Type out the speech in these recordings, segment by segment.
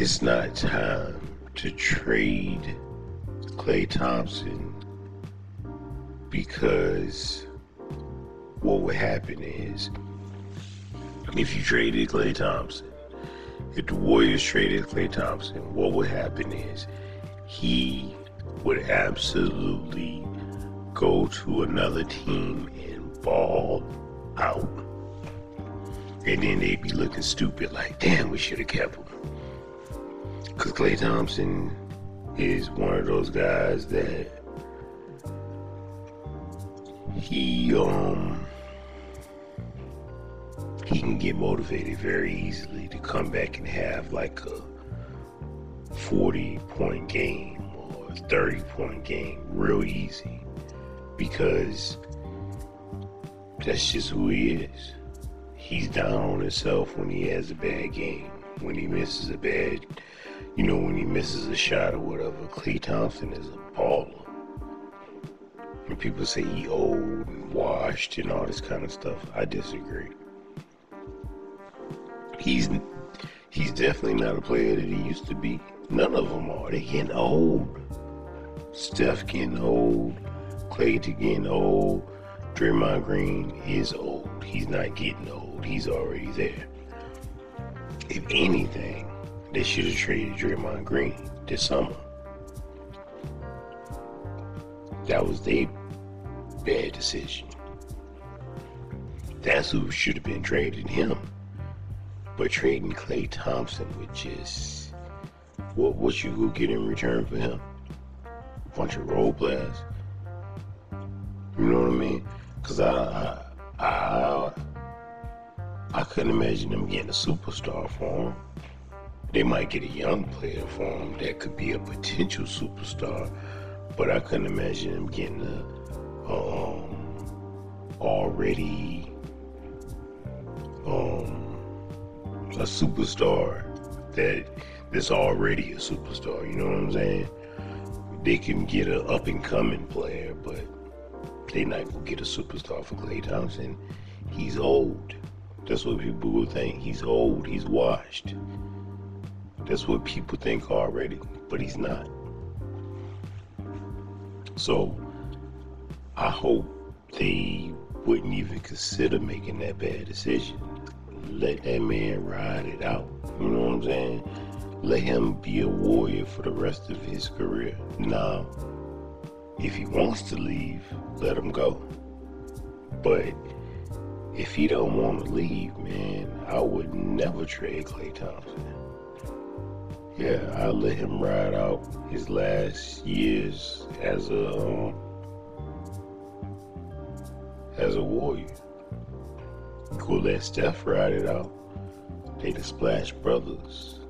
it's not time to trade Klay Thompson because what would happen is if you traded Klay Thompson, if the Warriors traded Klay Thompson, what would happen is he would absolutely go to another team and ball out. And then they'd be looking stupid like, damn, we should have kept him. Because Klay Thompson is one of those guys that he um he can get motivated very easily to come back and have like a 40 point game or 30 point game real easy because that's just who he is. He's down on himself when he has a bad game, when he misses a bad, you know, when he misses a shot or whatever. Klay Thompson is a baller. And people say he old and washed and all this kind of stuff. I disagree he's he's definitely not a player that he used to be. None of them are. They getting old. Steph getting old. Klay to getting old. Draymond Green is old. He's not getting old. He's already there. If anything, they should have traded Draymond Green this summer. That was their bad decision. That's who should have been trading him. But trading Klay Thompson which is what what you go get in return for him? A Bunch of role players. You know what I mean? Cause I I I, I couldn't imagine them getting a superstar for him. They might get a young player for him that could be a potential superstar, but I couldn't imagine them getting a um already um a superstar that that's already a superstar. You know what I'm saying? They can get an up and coming player, but they not gonna get a superstar for Klay Thompson. He's old. That's what people will think. He's old. He's washed. That's what people think already, but he's not. So I hope they wouldn't even consider making that bad decision let that man ride it out. You know what I'm saying? Let him be a warrior for the rest of his career. Now, if he wants to leave, let him go. But if he don't want to leave, man, I would never trade Klay Thompson. Yeah, I let him ride out his last years as a um, as a warrior. Cool let Steph ride it out. They the Splash Brothers.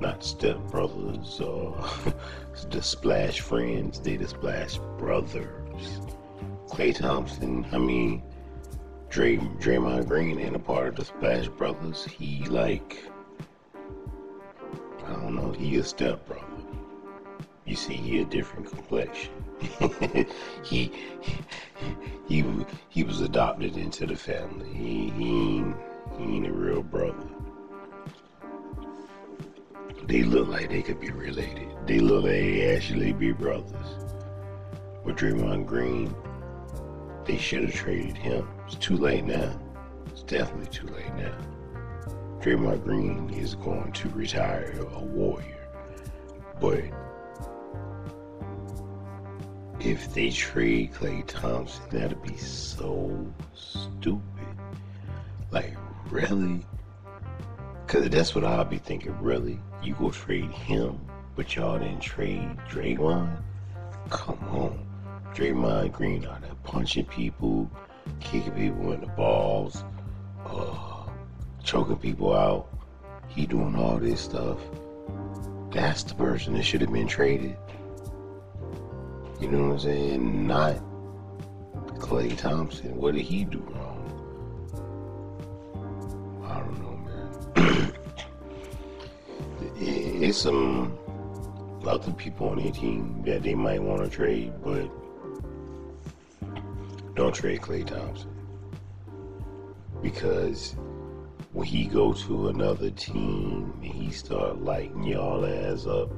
Not Step Brothers or the Splash Friends. They the Splash Brothers. Klay Thompson, I mean, Dray, Draymond Green ain't a part of the Splash Brothers. He like, He a step brother. You see, he a different complexion. he, he he was adopted into the family. He he ain't, he ain't a real brother. They look like they could be related. They look like they actually be brothers. With Draymond Green, they should have traded him. It's too late now. It's definitely too late now. Draymond Green is going to retire a warrior. But if they trade Klay Thompson, that'd be so stupid. Like, really? Because that's what I'll be thinking, really? You go trade him, but y'all didn't trade Draymond? Come on. Draymond Green out there punching people, kicking people in the balls, uh, choking people out. He doing all this stuff. That's the person that should have been traded. You know what I'm saying? Not Klay Thompson. What did he do wrong? I don't know, man. it's some other people on their team that they might want to trade, but don't trade Klay Thompson because when he go to another team and he start lighting y'all ass up,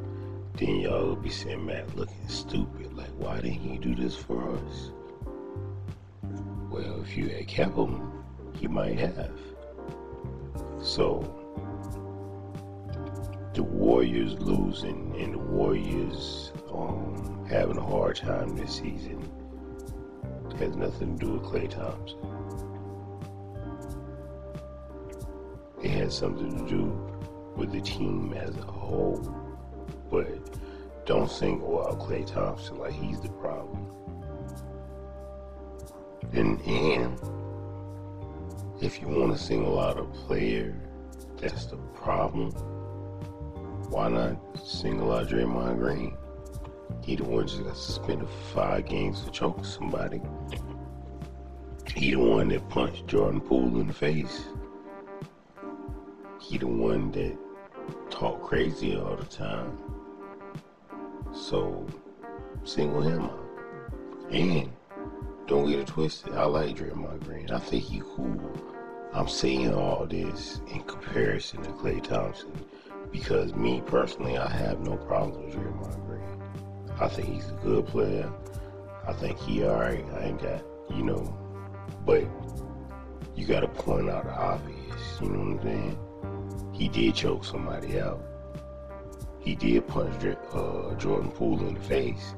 then y'all will be saying, Matt looking stupid. Like, why didn't he do this for us? Well, if you had kept him, he might have. So, the Warriors losing and the Warriors um, having a hard time this season has nothing to do with Klay Thompson. It has something to do with the team as a whole. But don't single out oh, Klay Thompson like he's the problem. And, and if you want to single out a player that's the problem, why not single out Draymond Green? He the one just got suspended five games for choking somebody. He the one that punched Jordan Poole in the face. He the one that talk crazy all the time. So single him out. And don't get it twisted. I like Draymond Green. I think he cool. I'm saying all this in comparison to Klay Thompson because me personally, I have no problems with Draymond Green. I think he's a good player. I think he alright. I ain't got, you know, but you got to point out the obvious. You know what I'm saying? He did choke somebody out. He did punch uh, Jordan Poole in the face.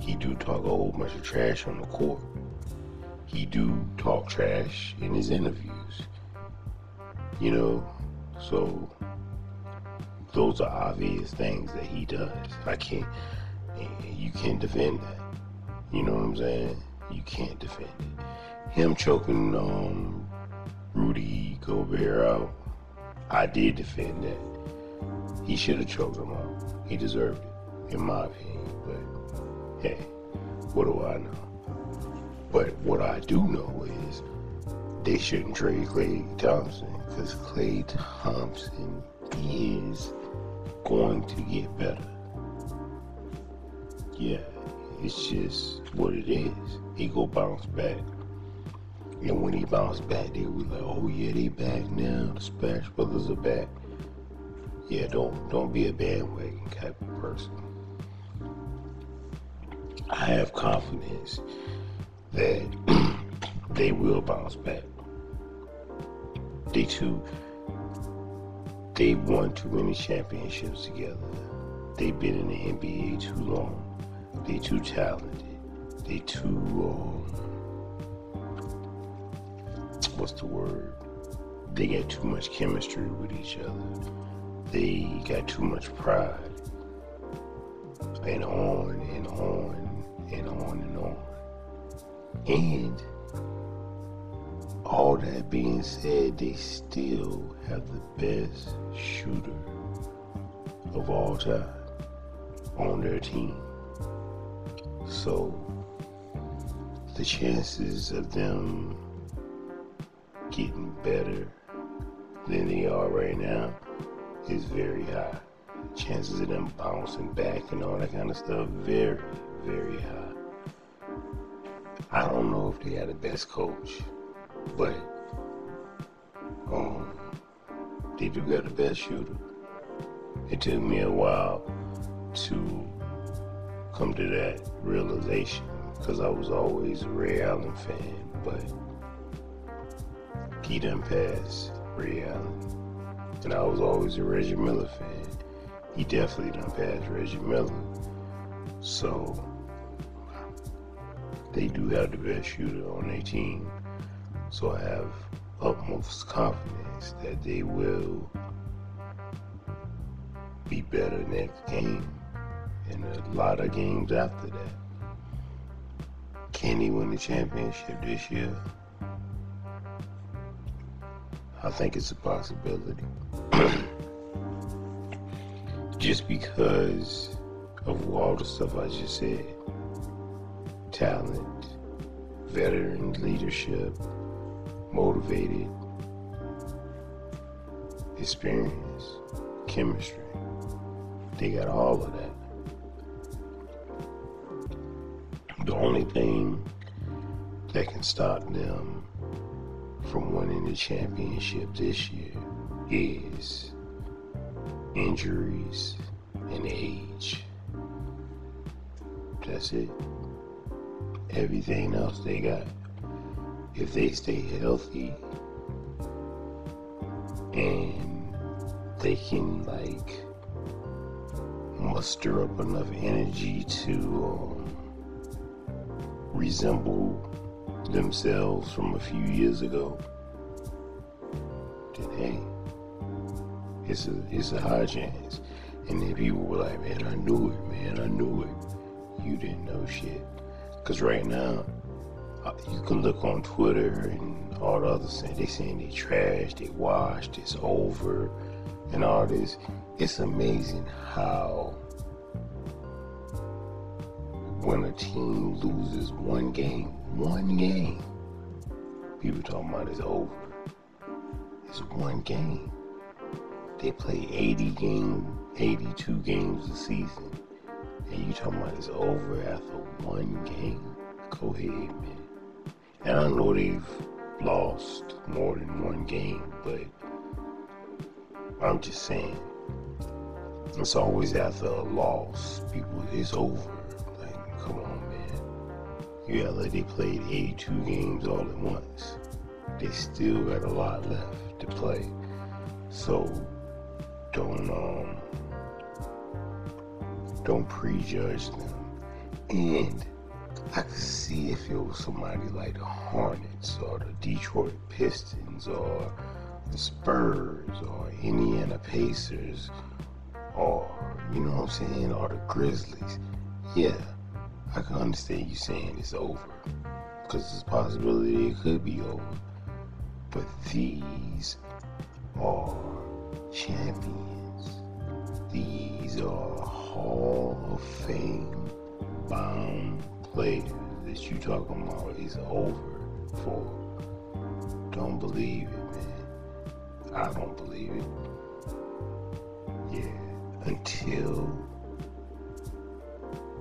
He do talk a whole bunch of trash on the court. He do talk trash in his interviews. You know, so those are obvious things that he does. I can't, you can't defend that. You know what I'm saying? You can't defend it. Him choking um, Rudy Gobert out, I did defend that. He should have choked him out. He deserved it, in my opinion. But hey, what do I know? But what I do know is they shouldn't trade Klay Thompson because Klay Thompson is going to get better. Yeah, it's just what it is. He go bounce back. And when he bounced back, they were like, "Oh yeah, they back now. The Splash Brothers are back." Yeah, don't don't be a bandwagon type of person. I have confidence that they will bounce back. They too They've won too many championships together. They've been in the NBA too long. They too talented. They too um, what's the word? They got too much chemistry with each other. They got too much pride. And on and on and on and on. And all that being said, they still have the best shooter of all time on their team. So the chances of them getting better than they are right now is very high. Chances of them bouncing back and all that kind of stuff, very, very high. I don't know if they had the best coach. But um, they do got the best shooter. It took me a while to come to that realization because I was always a Ray Allen fan, but he done passed Ray Allen. And I was always a Reggie Miller fan. He definitely done passed Reggie Miller. So they do have the best shooter on their team. So I have utmost confidence that they will be better next game and a lot of games after that. Can he win the championship this year? I think it's a possibility. just because of all the stuff I just said talent, veteran leadership, motivated, experience, chemistry. They got all of that. The only thing that can stop them from winning the championship this year is injuries and age. That's it. Everything else they got. If they stay healthy and they can like muster up enough energy to um, resemble themselves from a few years ago, then hey, it's a it's a high chance. And then people were like, man, I knew it, man, I knew it. You didn't know shit. Cause right now, uh, you can look on Twitter and all the other things. They saying they trashed, they washed, it's over, and all this. It's amazing how when a team loses one game, one game, people talking about it's over. It's one game. They play 80 game, 82 games a season, and you talking about it's over after one game. Go ahead, man. And I know they've lost more than one game, but I'm just saying, it's always after a loss. People, it's over. Come on, man. Like they played 82 games all at once. They still got a lot left to play. So don't um don't prejudge them. And I could see if it was somebody like the Hornets or the Detroit Pistons or the Spurs or Indiana Pacers or you know what I'm saying, or the Grizzlies. Yeah, I can understand you saying it's over. Because there's a possibility it could be over. But these are champions. These are Hall of Fame bound players that you talking about is over for. Don't believe it, man. I don't believe it. Yeah, until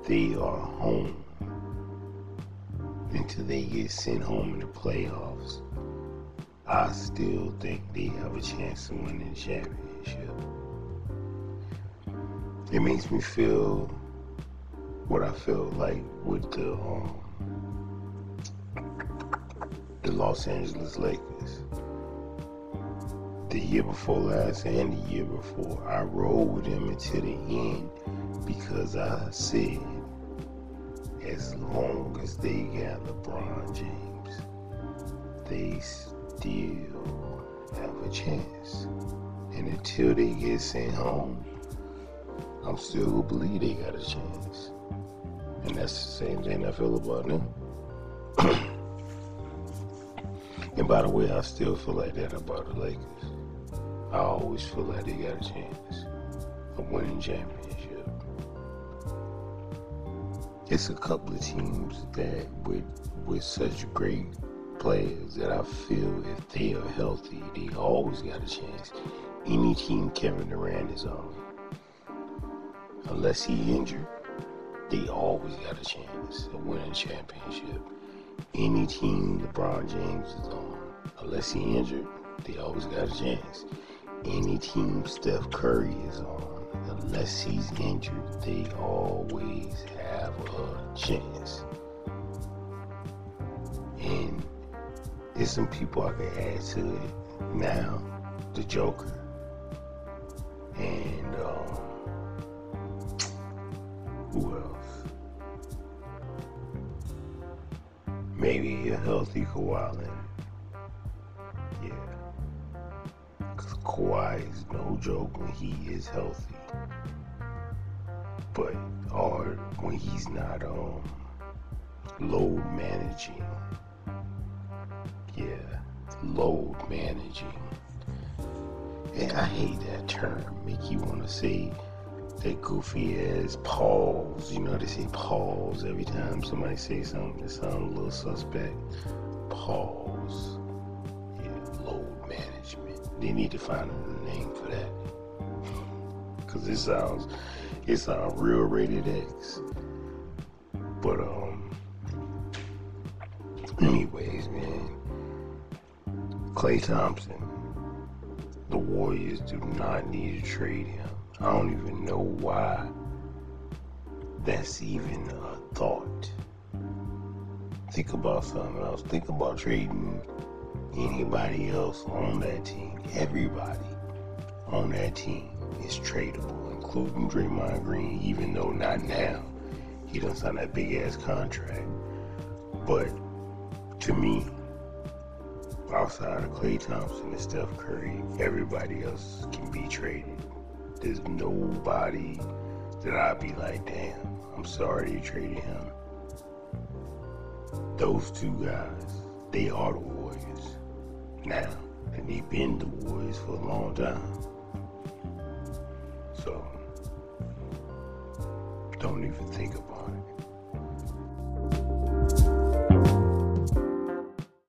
they are home, until they get sent home in the playoffs, I still think they have a chance to win the championship. It makes me feel what I felt like with the um, the Los Angeles Lakers. The year before last and the year before, I rode with them until the end because I said, as long as they got LeBron James, they still have a chance. And until they get sent home, I'm still gonna believe they got a chance. And that's the same thing I feel about them. and by the way, I still feel like that about the Lakers. I always feel like they got a chance of winning championship. It's a couple of teams that with with such great players that I feel if they are healthy, they always got a chance. Any team Kevin Durant is on, unless he injured, they always got a chance of winning a championship. Any team LeBron James is on, unless he injured, they always got a chance. Any team Steph Curry is on, unless he's injured, they always a chance. And there's some people I can add to it now. The Joker. And um, who else? Maybe a healthy Leonard. Yeah. Because Kawhi is no joke when he is healthy. But, or when he's not um, load managing. Yeah, load managing. And I hate that term. Make you want to say that goofy ass pause. You know, they say pause every time somebody says something that sounds a little suspect. Pause. Load management. They need to find a name for that. Cause it sounds, it a real rated X. But um, anyways, man, Klay Thompson, the Warriors do not need to trade him. I don't even know why that's even a thought. Think about something else. Think about trading anybody else on that team. Everybody on that team is tradable, including Draymond Green, even though not now. He doesn't sign that big ass contract. But to me, outside of Klay Thompson and Steph Curry, everybody else can be traded. There's nobody that I'd be like, damn, I'm sorry you traded him. Those two guys, they are the Warriors. Now, and they've been the Warriors for a long time. So, don't even think about it.